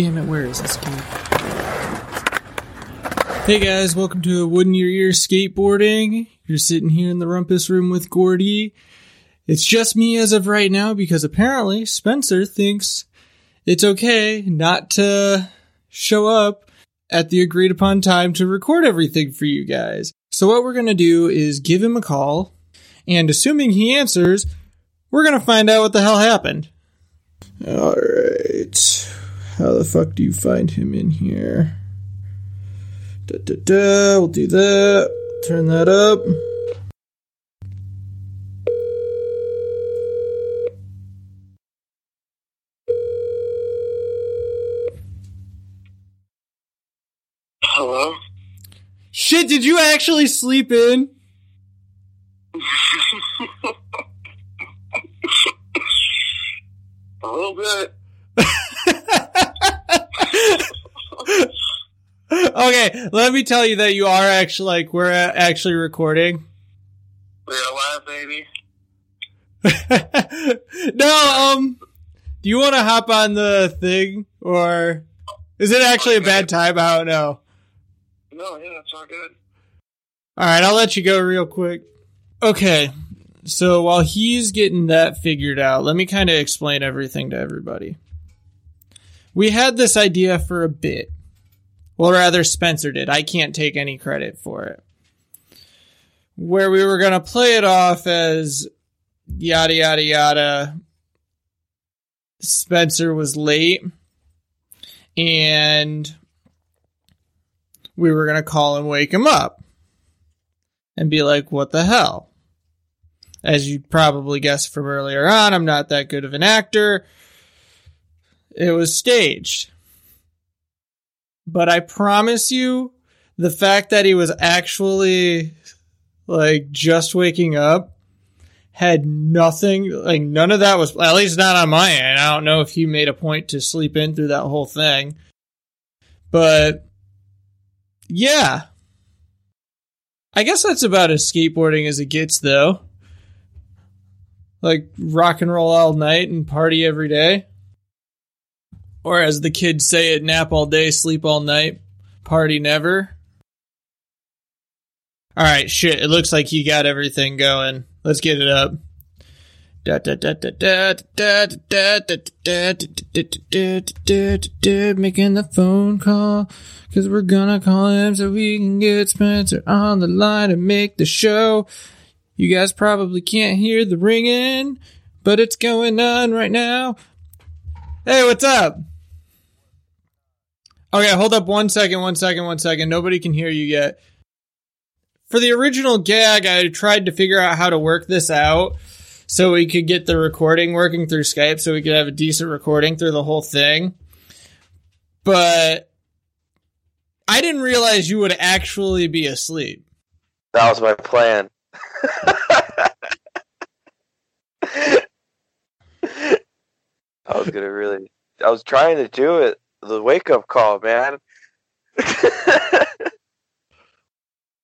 Damn it, where is this kid? Hey guys, welcome to Wood in Your Ear Skateboarding. You're sitting here in the rumpus room with Gordy. It's just me as of right now because apparently Spencer thinks it's okay not to show up at the agreed upon time to record everything for you guys. So what we're gonna do is give him a call, and assuming he answers, we're gonna find out what the hell happened. Alright. How the fuck do you find him in here? Da da da, we'll do that. Turn that up. Hello? Shit, did you actually sleep in? A little bit. okay, let me tell you that you are actually like we're actually recording. We're alive, baby. no, um, do you want to hop on the thing or is it actually a bad time? I don't know. No, yeah, that's all good. All right, I'll let you go real quick. Okay, so while he's getting that figured out, let me kind of explain everything to everybody. We had this idea for a bit. Well, rather, Spencer did. I can't take any credit for it. Where we were going to play it off as yada, yada, yada. Spencer was late. And we were going to call and wake him up and be like, what the hell? As you probably guessed from earlier on, I'm not that good of an actor. It was staged. But I promise you, the fact that he was actually like just waking up had nothing, like none of that was, at least not on my end. I don't know if he made a point to sleep in through that whole thing. But yeah. I guess that's about as skateboarding as it gets, though. Like rock and roll all night and party every day. Or as the kids say it, nap all day, sleep all night, party never. All right, shit. It looks like you got everything going. Let's get it up. Making the phone call because we're gonna call him so we can get Spencer on the line and make the show. You guys probably can't hear the ringing, but it's going on right now. Hey, what's up? Okay, hold up one second, one second, one second. Nobody can hear you yet. For the original gag, I tried to figure out how to work this out so we could get the recording working through Skype so we could have a decent recording through the whole thing. But I didn't realize you would actually be asleep. That was my plan. I was gonna really. I was trying to do it. The wake up call, man.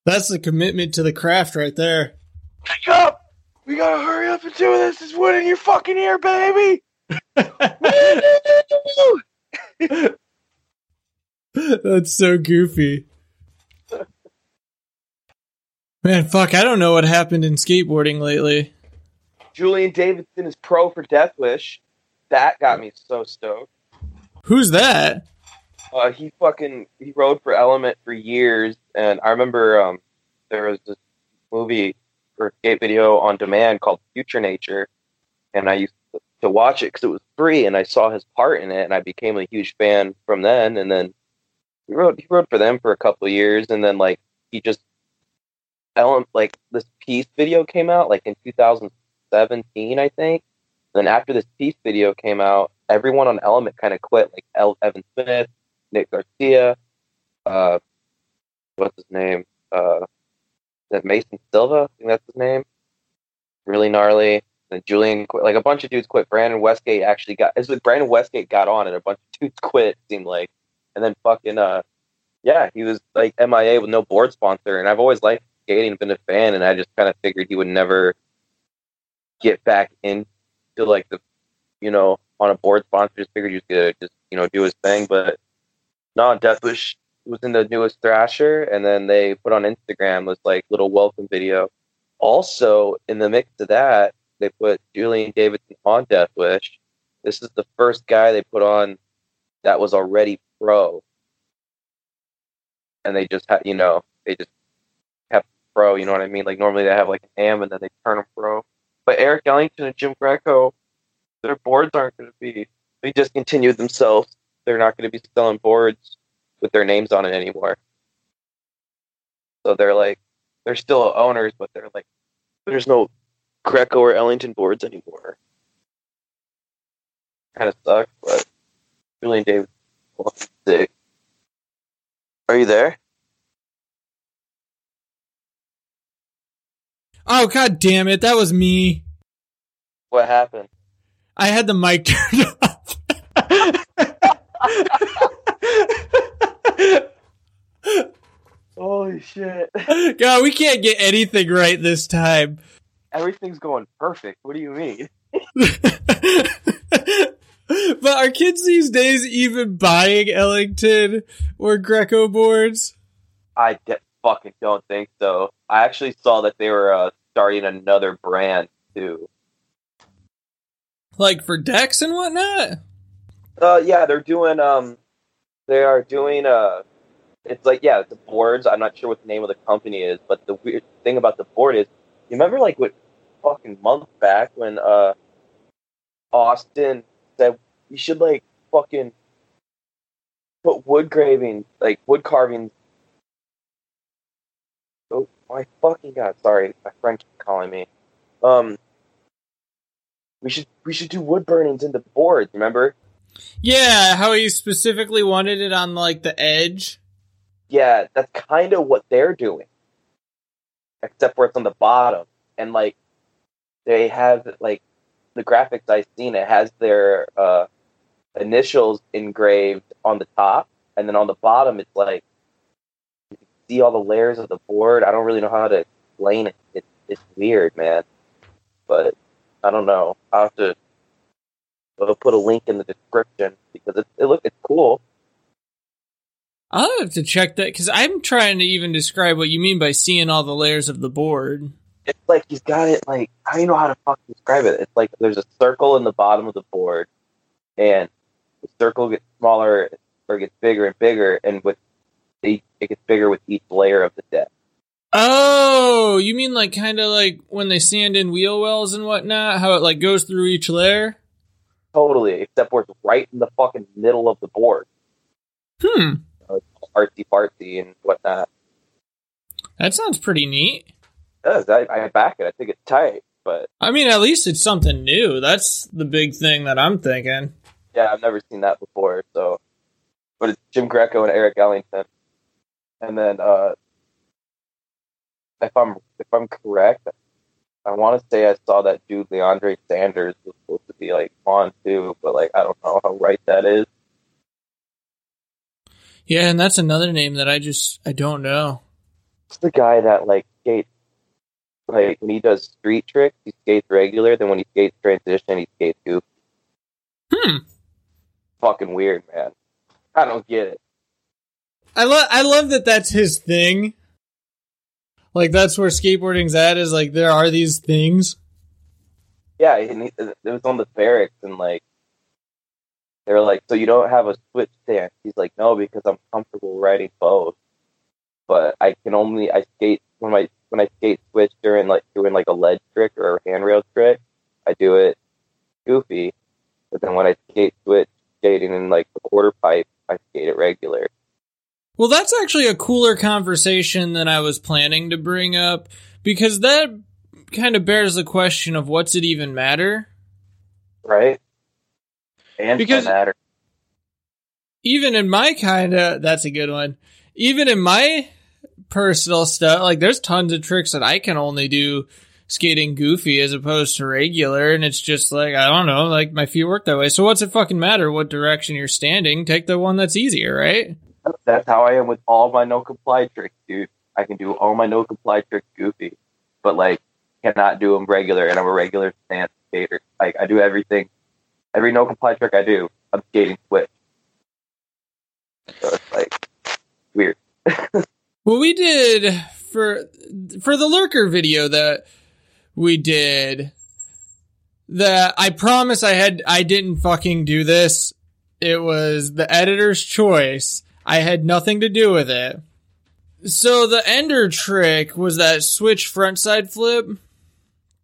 That's the commitment to the craft right there. Wake up! We gotta hurry up and do this. It's wood in your fucking ear, baby. That's so goofy. Man, fuck, I don't know what happened in skateboarding lately. Julian Davidson is pro for Death Wish. That got me so stoked. Who's that? Uh, he fucking he rode for Element for years, and I remember um, there was this movie or skate video on demand called Future Nature, and I used to watch it because it was free, and I saw his part in it, and I became a huge fan from then. And then he rode he rode for them for a couple years, and then like he just Element like this piece video came out like in 2017, I think. And Then after this piece video came out, everyone on Element kind of quit, like El- Evan Smith, Nick Garcia, uh, what's his name? Uh, that Mason Silva? I think that's his name. Really gnarly. Then Julian quit. Like a bunch of dudes quit. Brandon Westgate actually got. It's like Brandon Westgate got on, and a bunch of dudes quit. Seemed like, and then fucking uh, yeah, he was like MIA with no board sponsor. And I've always liked skating, been a fan, and I just kind of figured he would never get back into like the you know, on a board sponsor. Just figured he was gonna just, you know, do his thing. But no, Deathwish was in the newest Thrasher, and then they put on Instagram this like little welcome video. Also, in the mix of that, they put Julian Davidson on Deathwish. This is the first guy they put on that was already pro, and they just had, you know, they just kept pro. You know what I mean? Like normally they have like an AM and then they turn them pro. But Eric Ellington and Jim Greco, their boards aren't going to be. They just discontinued themselves. They're not going to be selling boards with their names on it anymore. So they're like, they're still owners, but they're like, there's no Greco or Ellington boards anymore. Kind of sucks, but Julian David, sick. Are you there? Oh god damn it, that was me. What happened? I had the mic turned off. Holy shit. God, we can't get anything right this time. Everything's going perfect. What do you mean? but are kids these days even buying Ellington or Greco boards? I de- fucking don't think so. I actually saw that they were uh, starting another brand too. Like for decks and whatnot? Uh, yeah, they're doing. Um, they are doing. Uh, it's like yeah, the boards. I'm not sure what the name of the company is, but the weird thing about the board is, you remember like what fucking month back when uh, Austin said you should like fucking put wood graving, like wood carving. Oh my fucking god! Sorry, my friend keeps calling me. Um, we should we should do wood burnings in the board. Remember? Yeah, how he specifically wanted it on like the edge. Yeah, that's kind of what they're doing, except where it's on the bottom, and like they have like the graphics I've seen. It has their uh, initials engraved on the top, and then on the bottom, it's like you can see all the layers of the board. I don't really know how to explain it. It's it's weird, man. But I don't know. I'll have to I'll put a link in the description because it, it look it's cool. I'll have to check that because I'm trying to even describe what you mean by seeing all the layers of the board. It's like he's got it like I don't know how to fucking describe it. It's like there's a circle in the bottom of the board, and the circle gets smaller or gets bigger and bigger, and with it gets bigger with each layer of the deck. Oh, you mean like kind of like when they sand in wheel wells and whatnot? How it like goes through each layer? Totally, except where it's right in the fucking middle of the board. Hmm, You know, artsy fartsy and whatnot. that sounds pretty neat. It does. I, I back it. I think it's tight, but I mean, at least it's something new. That's the big thing that I'm thinking. yeah, I've never seen that before. So, but it's Jim Greco and Eric Ellington, and then uh, if I'm if I'm correct, I want to say I saw that dude Leandre Sanders was supposed to be like on too, but like I don't know how right that is. Yeah, and that's another name that I just I don't know. It's the guy that like skates like when he does street tricks, he skates regular. Then when he skates transition, he skates goof. Hmm. Fucking weird, man. I don't get it. I love I love that that's his thing. Like that's where skateboarding's at is like there are these things. Yeah, it was on the Berrics, and like they were like, "So you don't have a switch stance?" He's like, "No, because I'm comfortable riding both, but I can only I skate when I when I skate switch during like doing like a ledge trick or a handrail trick, I do it goofy, but then when I skate switch skating in like the quarter pipe, I skate it regular." Well, that's actually a cooler conversation than I was planning to bring up because that kind of bears the question of what's it even matter? right? And Because- matter. Even in my kind of that's a good one. Even in my personal stuff, like there's tons of tricks that I can only do skating goofy as opposed to regular and it's just like I don't know, like my feet work that way. So what's it fucking matter what direction you're standing? Take the one that's easier, right? That's how I am with all my no comply tricks, dude. I can do all my no comply tricks goofy, but like cannot do them regular, and I'm a regular stance skater. Like I do everything every no comply trick I do, I'm skating switch. So it's like weird. Well, we did for for the lurker video that we did. That I promise I had I didn't fucking do this. It was the editor's choice. I had nothing to do with it. So the ender trick was that switch frontside flip.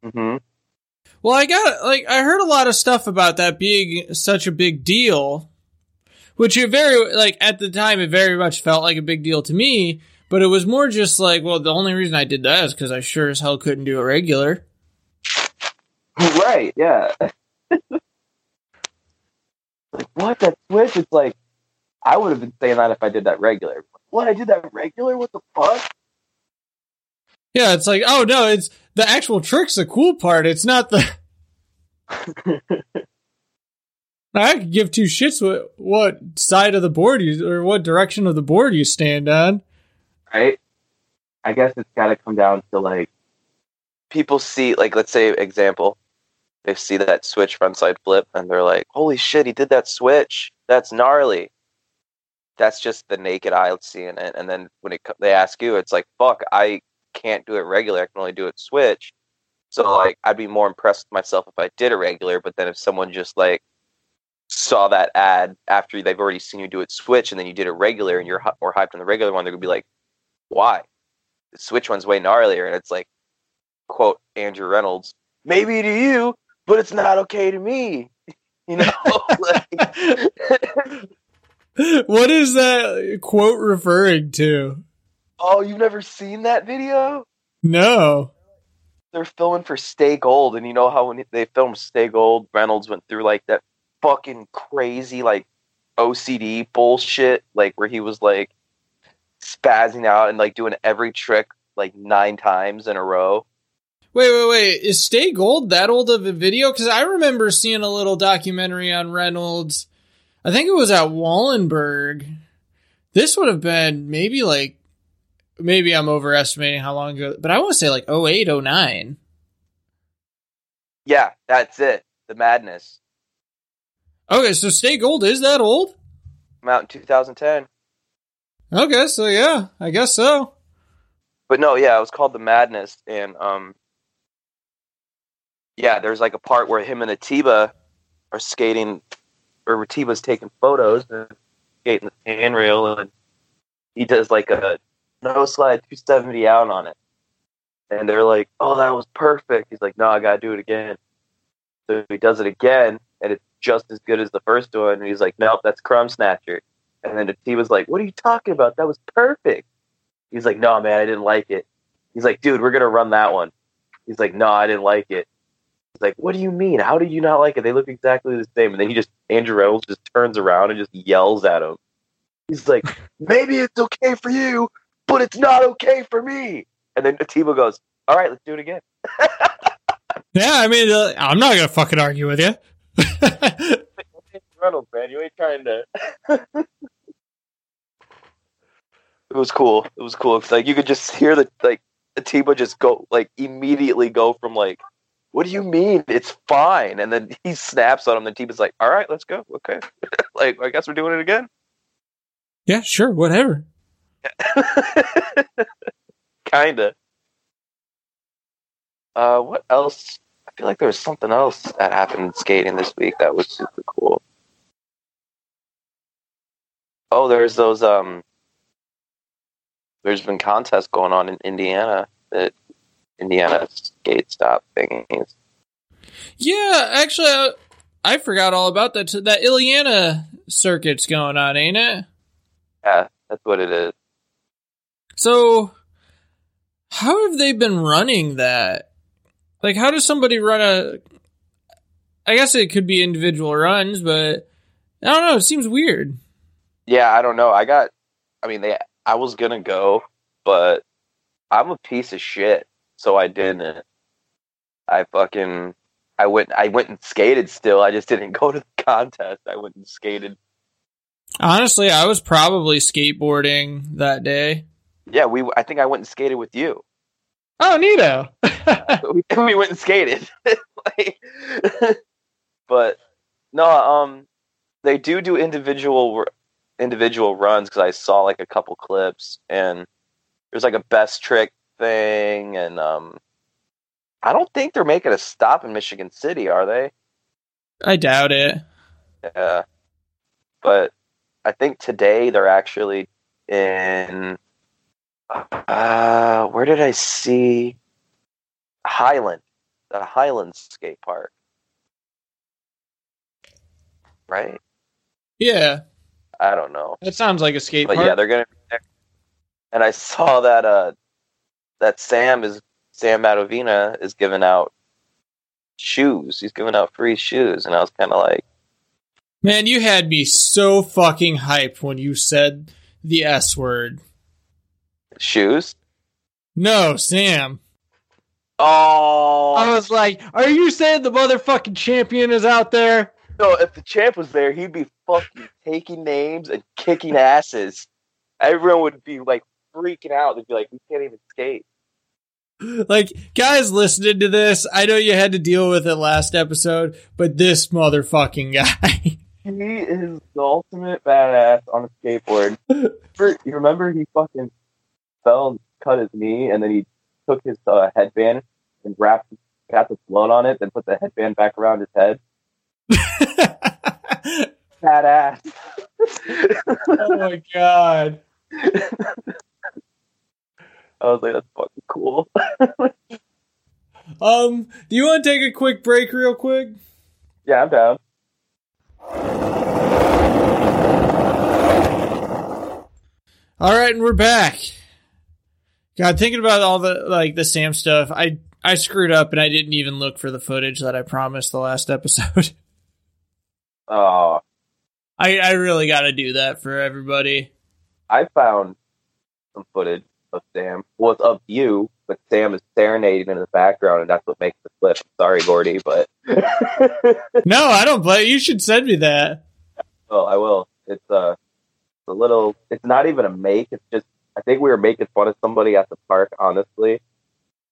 hmm Well, I got like I heard a lot of stuff about that being such a big deal, which it very like at the time it very much felt like a big deal to me. But it was more just like, well, the only reason I did that is because I sure as hell couldn't do it regular. Right, yeah. like what that switch? It's like I would have been saying that if I did that regular. What I did that regular? What the fuck? Yeah, it's like, oh no, it's the actual trick's the cool part. It's not the. I could give two shits what what side of the board you or what direction of the board you stand on. right? I guess it's got to come down to like people see, like, let's say, example, they see that switch frontside flip and they're like, "Holy shit, he did that switch! That's gnarly." That's just the naked eye seeing it, and then when it they ask you, it's like, "Fuck, I can't do it regular. I can only do it switch." So like, I'd be more impressed with myself if I did a regular, but then if someone just like saw that ad after they've already seen you do it switch, and then you did it regular, and you're more hyped on the regular one, they're gonna be like why? The Switch one's way gnarlier, and it's like, quote Andrew Reynolds, maybe to you, but it's not okay to me. You know, like, what is that quote referring to? oh, you've never seen that video? No. They're filming for Stay Gold, and you know how when they filmed Stay Gold, Reynolds went through like that fucking crazy like OCD bullshit, like where he was like spazzing out and like doing every trick like nine times in a row. Wait, wait, wait. Is Stay Gold that old of a video? Because I remember seeing a little documentary on Reynolds. I think it was at Wallenberg. This would have been maybe like, maybe I'm overestimating how long ago, but I want to say like 08, 09. Yeah, that's it. The madness. Okay, so Stay Gold is that old? Out in 2010. Okay, so yeah, I guess so. But no, yeah, it was called The Madness, and um, yeah, there's like a part where him and Atiba are skating, or Atiba's taking photos and skating the handrail, and he does like a no slide 270 out on it, and they're like, "Oh, that was perfect." He's like, "No, I gotta do it again." So he does it again, and it's just as good as the first one. And he's like, "Nope, that's Crumb Snatcher." And then Atiba's like, "What are you talking about? That was perfect." He's like, "No, man, I didn't like it." He's like, "Dude, we're gonna run that one." He's like, "No, I didn't like it." Like, "What do you mean? How did you not like it? They look exactly the same." And then he just Andrew Reynolds just turns around and just yells at him. He's like, "Maybe it's okay for you, but it's not okay for me." And then Atiba goes, "All right, let's do it again." Yeah, I mean, uh, I'm not gonna fucking argue with you. Reynolds, man, you ain't trying to. it was cool. It was cool. It's like you could just hear the like Atiba just go like immediately go from like, "What do you mean? It's fine," and then he snaps on him. And is like, "All right, let's go. Okay, like I guess we're doing it again." yeah, sure, whatever. Kinda. Uh, what else? I feel like there was something else that happened in skating this week that was super cool. Oh, there's those um. There's been contests going on in Indiana that Indiana skate stop thingies. Yeah, actually, I, I forgot all about that. That Iliana circuit's going on, ain't it? Yeah, that's what it is. So, how have they been running that? Like, how does somebody run a? I guess it could be individual runs, but I don't know. It seems weird. Yeah, I don't know. I got. I mean, they. I was gonna go, but I'm a piece of shit, so I didn't. I fucking. I went. I went and skated. Still, I just didn't go to the contest. I went and skated. Honestly, I was probably skateboarding that day. Yeah, we. I think I went and skated with you. Oh, neato. we, we went and skated. like, but No, um, they do do individual individual runs because I saw like a couple clips and there's like a best trick thing and um, I don't think they're making a stop in Michigan City, are they? I doubt it. Yeah, but I think today they're actually in. Uh, where did I see Highland? The Highland skate park, right? Yeah, I don't know. It sounds like a skate but park. yeah, they're gonna be there. And I saw that uh that Sam is Sam Madovina is giving out shoes. He's giving out free shoes, and I was kind of like, Man, you had me so fucking hyped when you said the S word. shoes. No, Sam. Oh I was like, are you saying the motherfucking champion is out there? no! If the champ was there, he'd be fucking taking names and kicking asses. Everyone would be like freaking out. They'd be like, "We can't even skate." Like, guys listening to this, I know you had to deal with it last episode, but this motherfucking guy. He is the ultimate badass on a skateboard. You remember he fucking fell and cut his knee, and then he took his uh, headband and wrapped, got the blood on it, then put the headband back around his head. Badass. oh my god. I was like, that's fucking cool. Um, do you want to take a quick break real quick? yeah, I'm down. All right, and we're back. God, thinking about all the like the Sam stuff, I I screwed up and I didn't even look for the footage that I promised the last episode. Oh, I I really got to do that for everybody. I found some footage of Sam. Well, it's of you, but Sam is serenading in the background, and that's what makes the clip. Sorry, Gordy, but No, I don't play. You should send me that. well, I will. It's uh, a little. It's not even a make. It's just. I think we were making fun of somebody at the park. Honestly,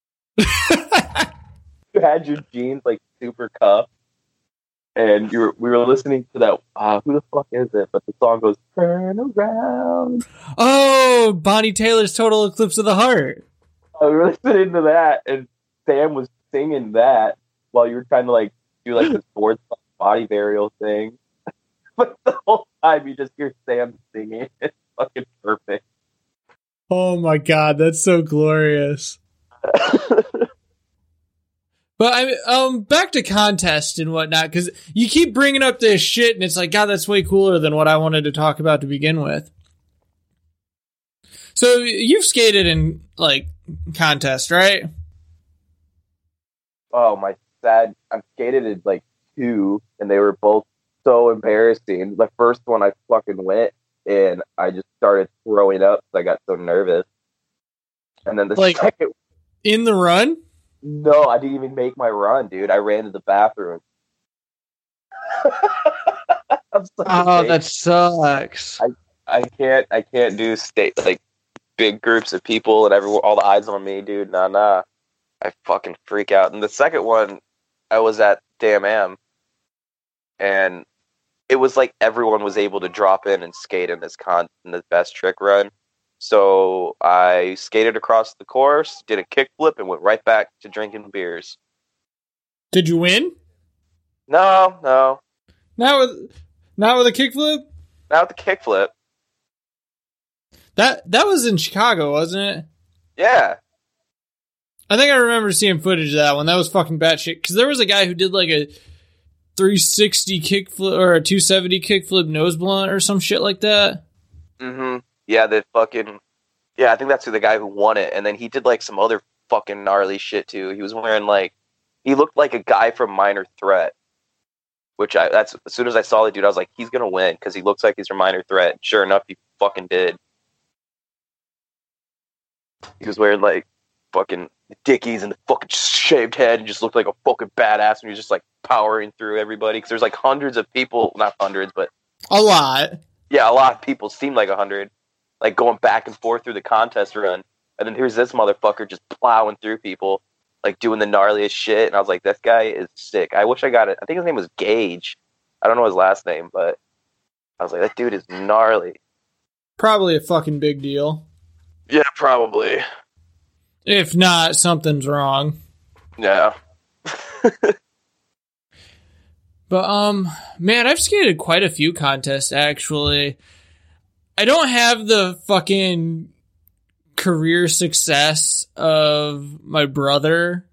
you had your jeans like super cuffed, and you were, we were listening to that. Uh, who the fuck is it? But the song goes "Turn Around." oh, Bonnie Tyler's Total Eclipse of the Heart. I was listening to that, and Sam was singing that while you were trying to like do like the sports body burial thing. but the whole time you just hear Sam singing. It's fucking perfect. Oh my god, that's so glorious. But I um back to contest and whatnot because you keep bringing up this shit and it's like God, that's way cooler than what I wanted to talk about to begin with. So you've skated in like contest, right? oh my sad! I've skated in like two, and they were both so embarrassing. The first one I fucking went, and I just started throwing up. I got so nervous. And then the Like- second, In the run? No, I didn't even make my run, dude. I ran to the bathroom. I'm such a Oh, that sucks. I can't I can't do state like big groups of people and everyone all the eyes on me, dude. Nah nah. I fucking freak out. And the second one, I was at Damn Am and it was like everyone was able to drop in and skate in this con in this best trick run. So I skated across the course, did a kickflip, and went right back to drinking beers. Did you win? No, no, Not with not with a kickflip? not with the kickflip. That that was in Chicago, wasn't it? Yeah, I think I remember seeing footage of that one. That was fucking batshit. Because there was a guy who did like a 360 kickflip or a 270 kickflip nose blunt or some shit like that. Mm hmm Yeah, the fucking yeah. I think that's who the guy who won it, and then he did like some other fucking gnarly shit too. He was wearing like he looked like a guy from Minor Threat, which I that's as soon as I saw the dude, I was like, he's gonna win because he looks like he's from Minor Threat. Sure enough, he fucking did. He was wearing like fucking dickies and the fucking shaved head and just looked like a fucking badass and he was just like powering through everybody because there's like hundreds of people not hundreds but A lot. yeah, a lot of people seemed like a hundred, like going back and forth through the contest run, and then here's this motherfucker just plowing through people, like doing the gnarliest shit, and I was like, this guy is sick. I wish I got it. I think his name was Gage. I don't know his last name, but I was like, that dude is gnarly. Probably a fucking big deal. Yeah, probably. If not, something's wrong. Yeah. But um man, I've skated quite a few contests actually. I don't have the fucking career success of my brother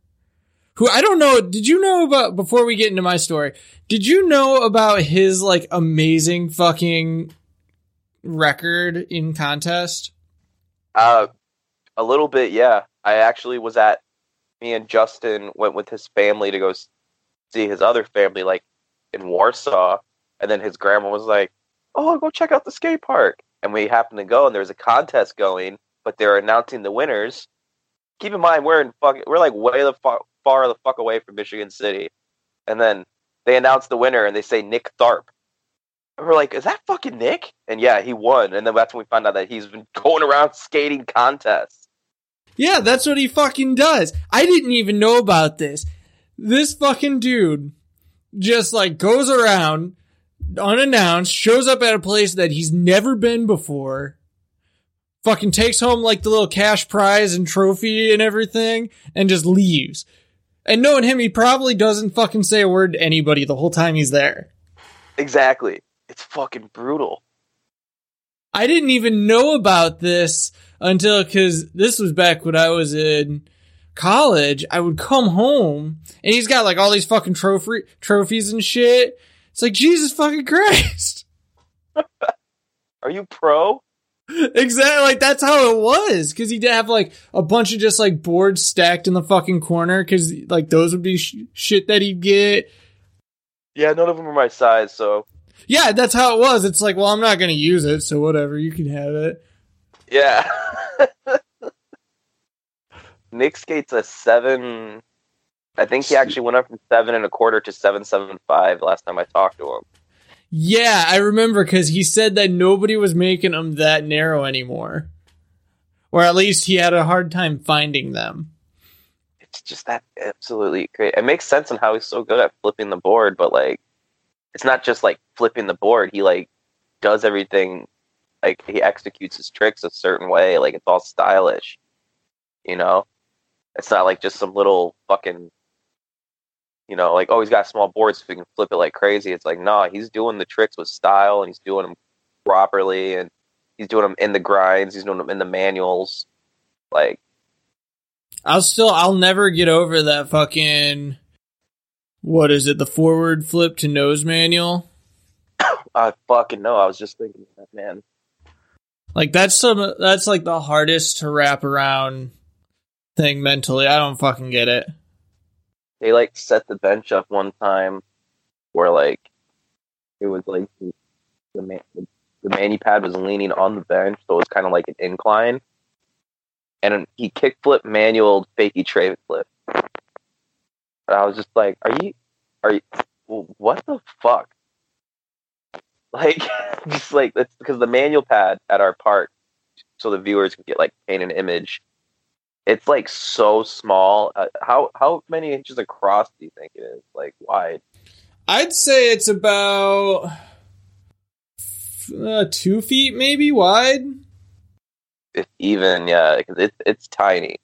who I don't know, did you know about before we get into my story? Did you know about his like amazing fucking record in contest? Uh, a little bit, yeah. I actually was at. Me and Justin went with his family to go see his other family, like in Warsaw, and then his grandma was like, "Oh, go check out the skate park." And we happened to go, and there was a contest going, but they're announcing the winners. Keep in mind, we're in fuck, we're like way the far, far the fuck away from Michigan City, and then they announce the winner, and they say Nick Tharp. And we're like, is that fucking Nick? And yeah, he won. And then that's when we found out that he's been going around skating contests. Yeah, that's what he fucking does. I didn't even know about this. This fucking dude just like goes around unannounced, shows up at a place that he's never been before, fucking takes home like the little cash prize and trophy and everything, and just leaves. And knowing him, he probably doesn't fucking say a word to anybody the whole time he's there. Exactly. It's fucking brutal. I didn't even know about this until because this was back when I was in college. I would come home and he's got like all these fucking trophy trophies and shit. It's like Jesus fucking Christ. Are you pro? exactly like that's how it was because he'd have like a bunch of just like boards stacked in the fucking corner because like those would be sh- shit that he'd get. Yeah, none of them are my size, so Yeah, that's how it was. It's like, well, I'm not gonna use it, so whatever, you can have it. yeah. Nick skates a seven. I think he actually went up from seven and a quarter to seven seven five last time I talked to him. Yeah, I remember because he said that nobody was making them that narrow anymore. Or at least he had a hard time finding them. It's just that absolutely great. It makes sense on how he's so good at flipping the board, but like, it's not just like flipping the board. He like does everything, like he executes his tricks a certain way. Like it's all stylish, you know. It's not like just some little fucking, you know, like oh he's got small boards so he can flip it like crazy. It's like nah, he's doing the tricks with style and he's doing them properly and he's doing them in the grinds. He's doing them in the manuals. Like I'll still, I'll never get over that fucking, what is it, the forward flip to nose manual? I fucking know. I was just thinking that man. Like that's some, that's like the hardest to wrap around thing mentally. I don't fucking get it. They like set the bench up one time where like it was like the the, man, the mani pad was leaning on the bench, so it was kind of like an incline, and he kick flip manual fakey tray flip. And I was just like, "Are you? Are you? What the fuck?" Like, just like that's because the manual pad at our park, so the viewers can get like paint an image it's like so small. Uh, how how many inches across do you think it is? Like wide? I'd say it's about uh, two feet maybe wide. If even, yeah, because it's it's tiny.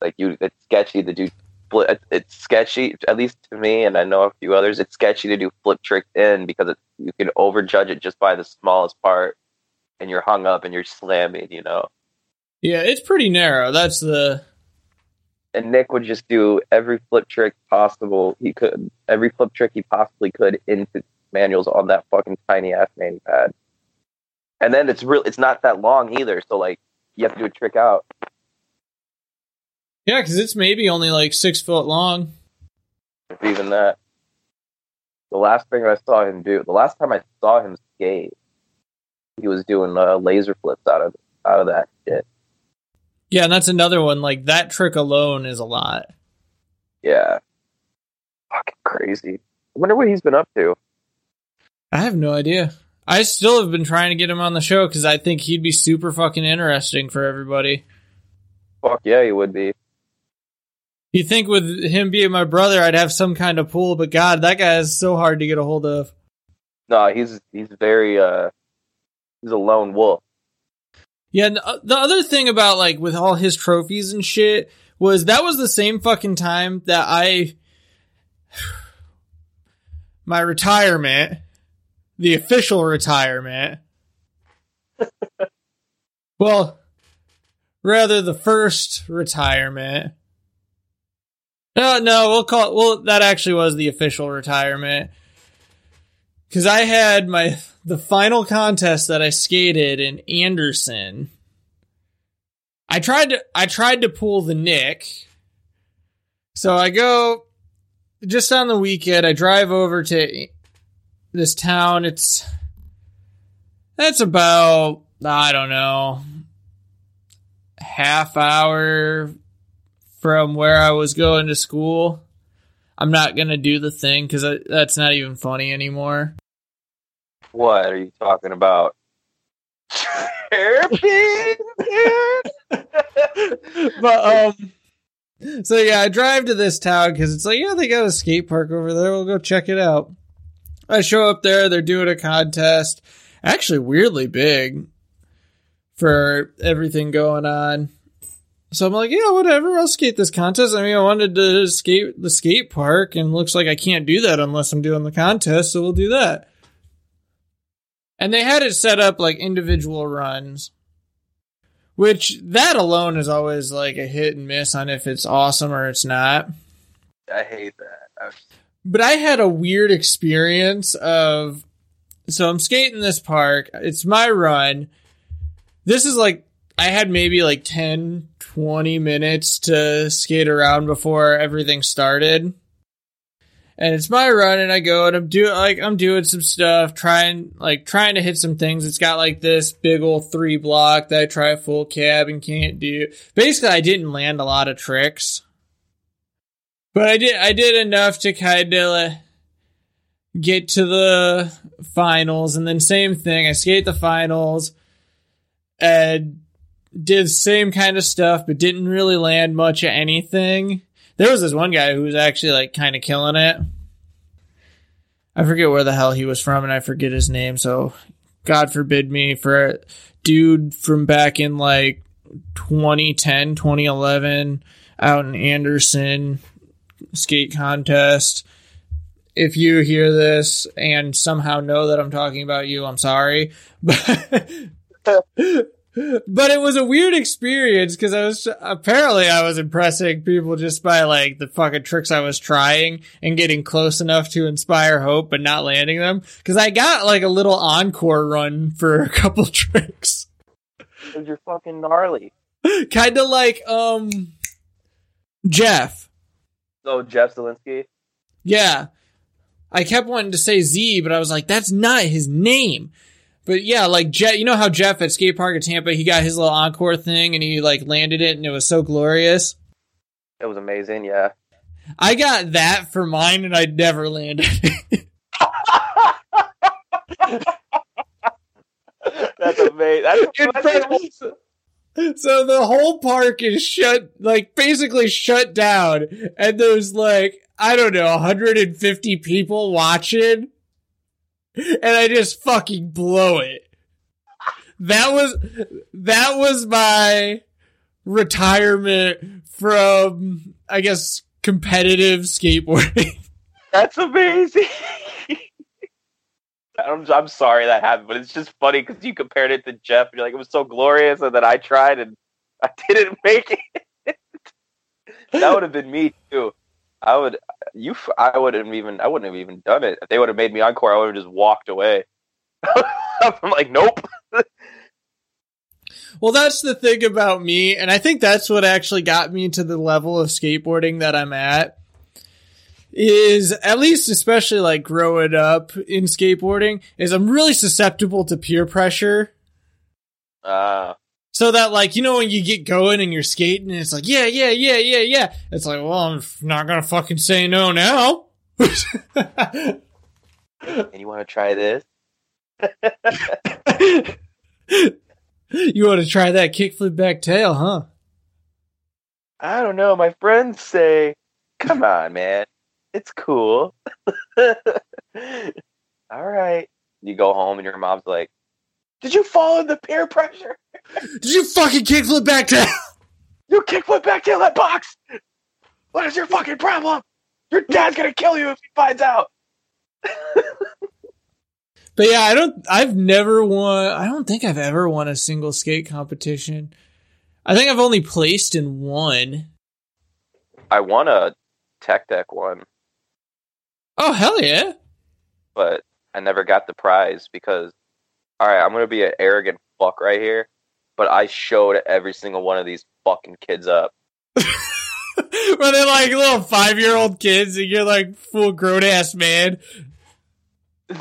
Like you, it's sketchy to do. Flip, it's sketchy, at least to me, and I know a few others. It's sketchy to do flip tricks in because it, you can overjudge it just by the smallest part, and you're hung up and you're slamming. You know. Yeah, it's pretty narrow. That's the and Nick would just do every flip trick possible he could, every flip trick he possibly could into manuals on that fucking tiny ass mani pad. And then it's real, it's not that long either. So like, you have to do a trick out. yeah, because it's maybe only like six foot long. If even that. The last thing I saw him do, the last time I saw him skate, he was doing uh, laser flips out of out of that shit. Yeah, and that's another one. Like that trick alone is a lot. Yeah, fucking crazy. I wonder what he's been up to. I have no idea. I still have been trying to get him on the show because I think he'd be super fucking interesting for everybody. Fuck yeah, he would be. You think with him being my brother, I'd have some kind of pull, but God, that guy is so hard to get a hold of. No, he's he's very uh he's a lone wolf. Yeah, the uh, the other thing about like with all his trophies and shit was that was the same fucking time that I my retirement, the official retirement. well, rather the first retirement. No, no, we'll call it, well, that actually was the official retirement. Cause I had my, the final contest that I skated in Anderson. I tried to, I tried to pull the Nick. So I go just on the weekend, I drive over to this town. It's, that's about, I don't know, half hour from where I was going to school. I'm not gonna do the thing because that's not even funny anymore. What are you talking about? But um, so yeah, I drive to this town because it's like, yeah, they got a skate park over there. We'll go check it out. I show up there. They're doing a contest. Actually, weirdly big for everything going on. So I'm like, yeah, whatever. I'll skate this contest. I mean, I wanted to skate the skate park, and looks like I can't do that unless I'm doing the contest. So we'll do that. And they had it set up like individual runs, which that alone is always like a hit and miss on if it's awesome or it's not. I hate that. But I had a weird experience of so I'm skating this park. It's my run. This is like I had maybe like 10 20 minutes to skate around before everything started. And it's my run and I go and I'm doing like I'm doing some stuff, trying like trying to hit some things. It's got like this big old three block that I try full cab and can't do. Basically I didn't land a lot of tricks. But I did I did enough to kind of get to the finals and then same thing. I skate the finals and did the same kind of stuff but didn't really land much of anything. There was this one guy who was actually like kind of killing it. I forget where the hell he was from and I forget his name, so God forbid me for a dude from back in like 2010, 2011 out in Anderson skate contest. If you hear this and somehow know that I'm talking about you, I'm sorry. But but it was a weird experience because I was apparently I was impressing people just by like the fucking tricks I was trying and getting close enough to inspire hope but not landing them because I got like a little encore run for a couple tricks. Because you're fucking gnarly. kind of like um Jeff. So Jeff Zelinsky. Yeah. I kept wanting to say Z, but I was like, that's not his name. But yeah, like Jeff, you know how Jeff at skate park at Tampa, he got his little encore thing and he like landed it and it was so glorious. It was amazing. Yeah. I got that for mine and I never landed. it. That's amazing. That's incredible. so the whole park is shut, like basically shut down, and there's like I don't know, 150 people watching, and I just fucking blow it. That was that was my retirement from, I guess, competitive skateboarding. That's amazing. I'm, I'm sorry that happened, but it's just funny because you compared it to Jeff and you're like, it was so glorious, and then I tried and I didn't make it. that would have been me too. I would, you, I wouldn't even, I wouldn't have even done it. If they would have made me encore, I would have just walked away. I'm like, nope. Well, that's the thing about me, and I think that's what actually got me to the level of skateboarding that I'm at. Is at least, especially like growing up in skateboarding, is I'm really susceptible to peer pressure. Uh, So that like, you know, when you get going and you're skating and it's like, yeah, yeah, yeah, yeah, yeah. It's like, well, I'm not gonna fucking say no now. and you want to try this? you want to try that kickflip back tail, huh? I don't know. My friends say, "Come on, man, it's cool." All right. You go home and your mom's like, "Did you fall in the peer pressure? Did you fucking kickflip back down? You kickflip back to that box. What is your fucking problem? Your dad's gonna kill you if he finds out." But yeah, I don't. I've never won. I don't think I've ever won a single skate competition. I think I've only placed in one. I won a tech deck one, Oh hell yeah! but I never got the prize because, all right, I'm gonna be an arrogant fuck right here, but I showed every single one of these fucking kids up. Where they're like little five year old kids, and you're like full grown ass man.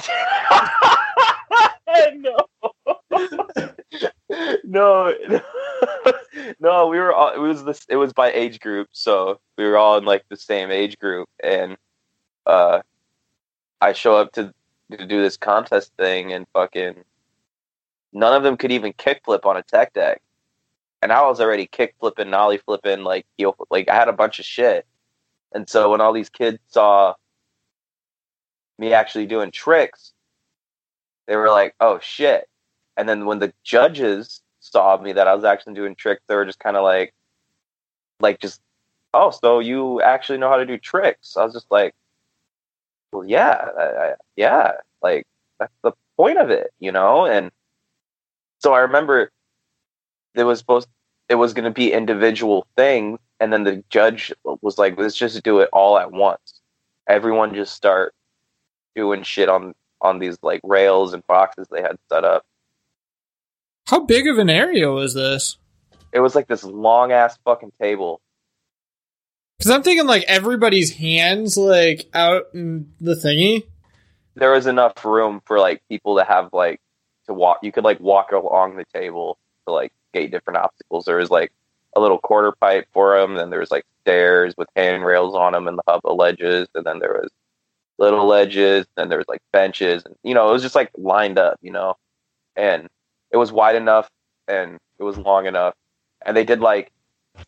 no. no, no, we were all. It was this. It was by age group, so we were all in like the same age group, and uh, I show up to to do this contest thing, and fucking none of them could even kickflip on a tech deck, and I was already kick flipping, nollie flipping, like heel, like I had a bunch of shit, and so when all these kids saw me actually doing tricks, they were like, "Oh shit!" And then when the judges saw me that I was actually doing tricks, they were just kind of like, like just, "Oh, so you actually know how to do tricks?" I was just like, "Well, yeah, I, I, yeah, like that's the point of it, you know." And so I remember it was supposed, it was going to be individual things, and then the judge was like, "Let's just do it all at once." Everyone just start doing shit on on these like rails and boxes they had set up. How big of an area was this? It was like this long ass fucking table. Because I'm thinking like everybody's hands like out in the thingy. There was enough room for like people to have like to walk. You could like walk along the table to like skate different obstacles. There was like a little quarter pipe for them. Then there was like stairs with handrails on them and the hubba ledges. And then there was little ledges. Then there was like benches. And you know, it was just like lined up. You know, and it was wide enough and it was long enough. And they did like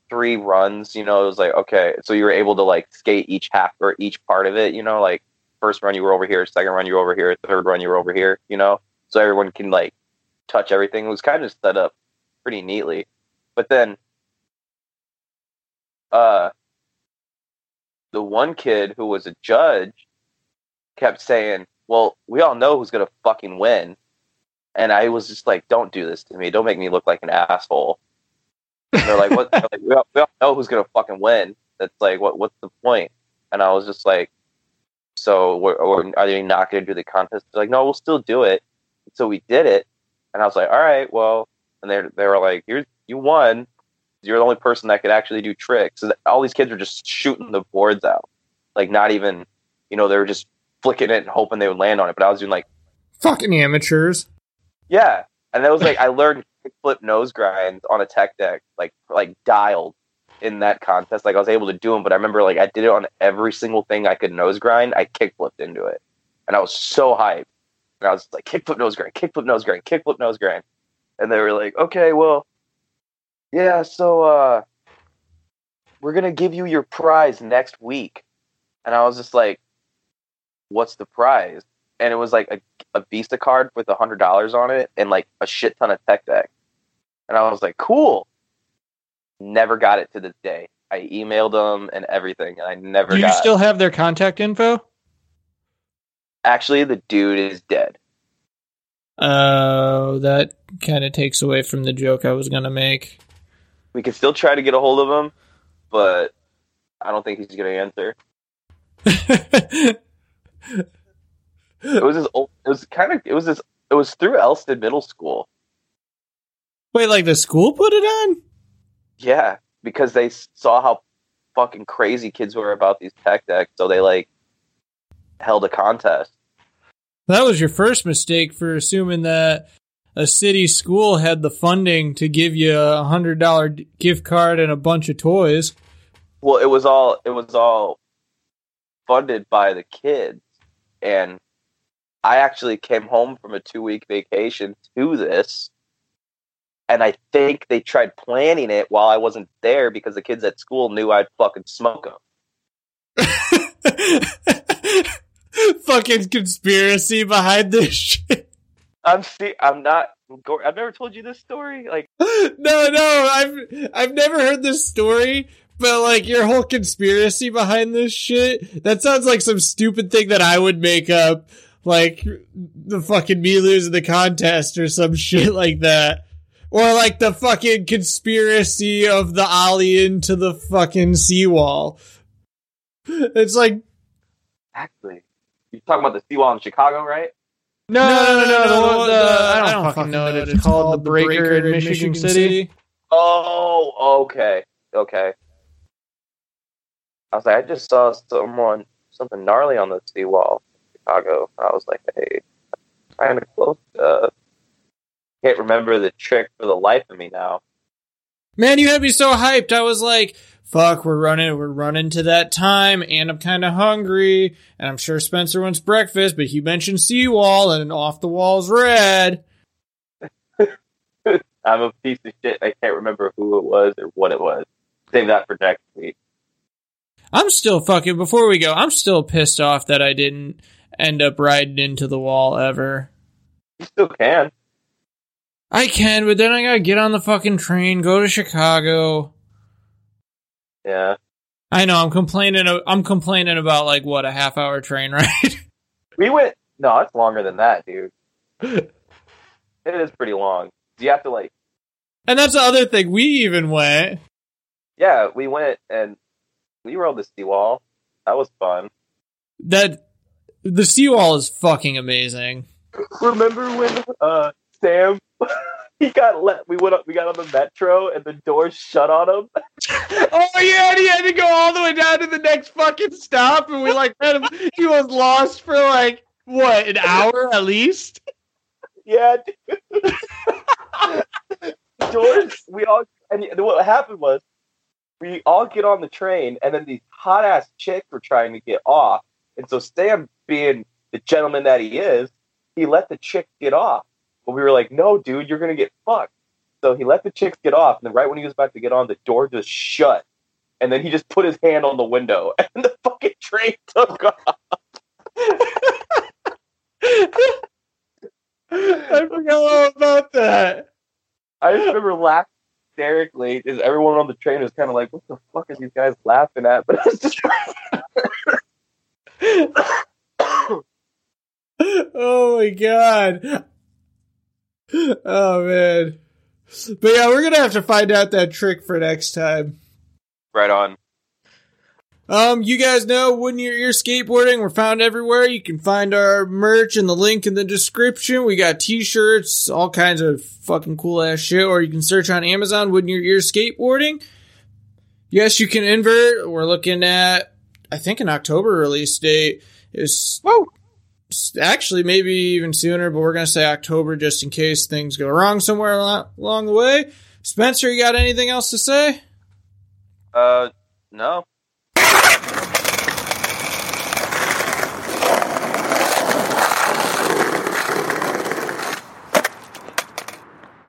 three runs. You know, it was like okay, so you were able to like skate each half or each part of it. You know, like first run you were over here, second run you were over here, third run you were over here. You know, so everyone can like touch everything. It was kind of set up pretty neatly. But then, uh, the one kid who was a judge kept saying, "Well, we all know who's gonna fucking win," and I was just like, "Don't do this to me. Don't make me look like an asshole." And they're like, "What? they're like, we, all, we all know who's gonna fucking win." That's like, what? What's the point? And I was just like, "So, we're, or are they not gonna do the contest?" They're like, "No, we'll still do it." So we did it, and I was like, "All right, well." And they they were like, "You you won. You're the only person that could actually do tricks." So all these kids were just shooting the boards out, like not even, you know, they were just flicking it and hoping they would land on it. But I was doing like, Fucking amateurs. yeah, and that was like I learned flip nose grinds on a tech deck, like like dialed in that contest. Like I was able to do them, but I remember like I did it on every single thing I could nose grind. I kick flipped into it, and I was so hyped. And I was like kickflip nose grind, kickflip nose grind, kickflip nose grind, and they were like, okay, well, yeah, so uh, we're gonna give you your prize next week, and I was just like, what's the prize? And it was like a, a Visa card with a hundred dollars on it and like a shit ton of tech deck. And I was like, cool. Never got it to this day. I emailed them and everything, and I never Do you got. still have their contact info? Actually, the dude is dead. Oh, that kind of takes away from the joke I was gonna make. We can still try to get a hold of him, but I don't think he's gonna answer. It was his old. It was kind of. It was this. It was through Elston Middle School. Wait, like the school put it on? Yeah, because they saw how fucking crazy kids were about these tech decks, so they like held a contest. That was your first mistake for assuming that a city school had the funding to give you a hundred dollar gift card and a bunch of toys. Well, it was all it was all funded by the kids, and I actually came home from a two week vacation to this, and I think they tried planning it while I wasn't there because the kids at school knew I'd fucking smoke them. Fucking conspiracy behind this shit. I'm see, I'm not. I've never told you this story. Like, no, no, I've I've never heard this story, but like your whole conspiracy behind this shit, that sounds like some stupid thing that I would make up, like the fucking me losing the contest or some shit like that. Or like the fucking conspiracy of the ollie into the fucking seawall. It's like actually, you're talking about the seawall in Chicago, right? No, no, no, no. no, the- the- the- I don't fucking know what it's called. The breaker in Michigan City. Oh, okay, okay. I was like, I just saw someone something gnarly on the seawall in Chicago. I was like, hey, kind of close. Uh, can't remember the trick for the life of me now. Man, you had me so hyped. I was like, fuck, we're running, we're running to that time, and I'm kind of hungry, and I'm sure Spencer wants breakfast, but he mentioned seawall, and off the wall's red. I'm a piece of shit. I can't remember who it was or what it was. Save that for next week. I'm still fucking, before we go, I'm still pissed off that I didn't end up riding into the wall ever. You still can. I can, but then I gotta get on the fucking train, go to Chicago. Yeah. I know, I'm complaining, I'm complaining about like, what, a half hour train ride? We went. No, it's longer than that, dude. it is pretty long. Do You have to like. and that's the other thing, we even went. Yeah, we went and we rode the seawall. That was fun. That, the seawall is fucking amazing. Remember when uh Sam he got let we went up we got on the metro and the doors shut on him? Oh yeah, and he had to go all the way down to the next fucking stop, and we like had him. He was lost for like what an hour at least. Yeah. doors we all and what happened was we all get on the train and then these hot ass chicks were trying to get off. And so Sam being the gentleman that he is, he let the chick get off. But we were like, no, dude, you're gonna get fucked. So he let the chicks get off, and then right when he was about to get on, the door just shut. And then he just put his hand on the window, and the fucking train took off. I forgot all about that. I just remember laughing hysterically because everyone on the train was kind of like, "What the fuck are these guys laughing at?" But it's just oh my god. Oh man. But yeah, we're gonna have to find out that trick for next time. right on. Um, you guys know Wood in Your Ear Skateboarding. We're found everywhere. You can find our merch in the link in the description. We got t-shirts, all kinds of fucking cool ass shit, or you can search on Amazon Wood in Your Ear Skateboarding. Yes, you can invert. We're looking at, I think an October release date is Woo! Actually maybe even sooner, but we're going to say October just in case things go wrong somewhere along, the way. Spencer, you got anything else to say? Uh, no.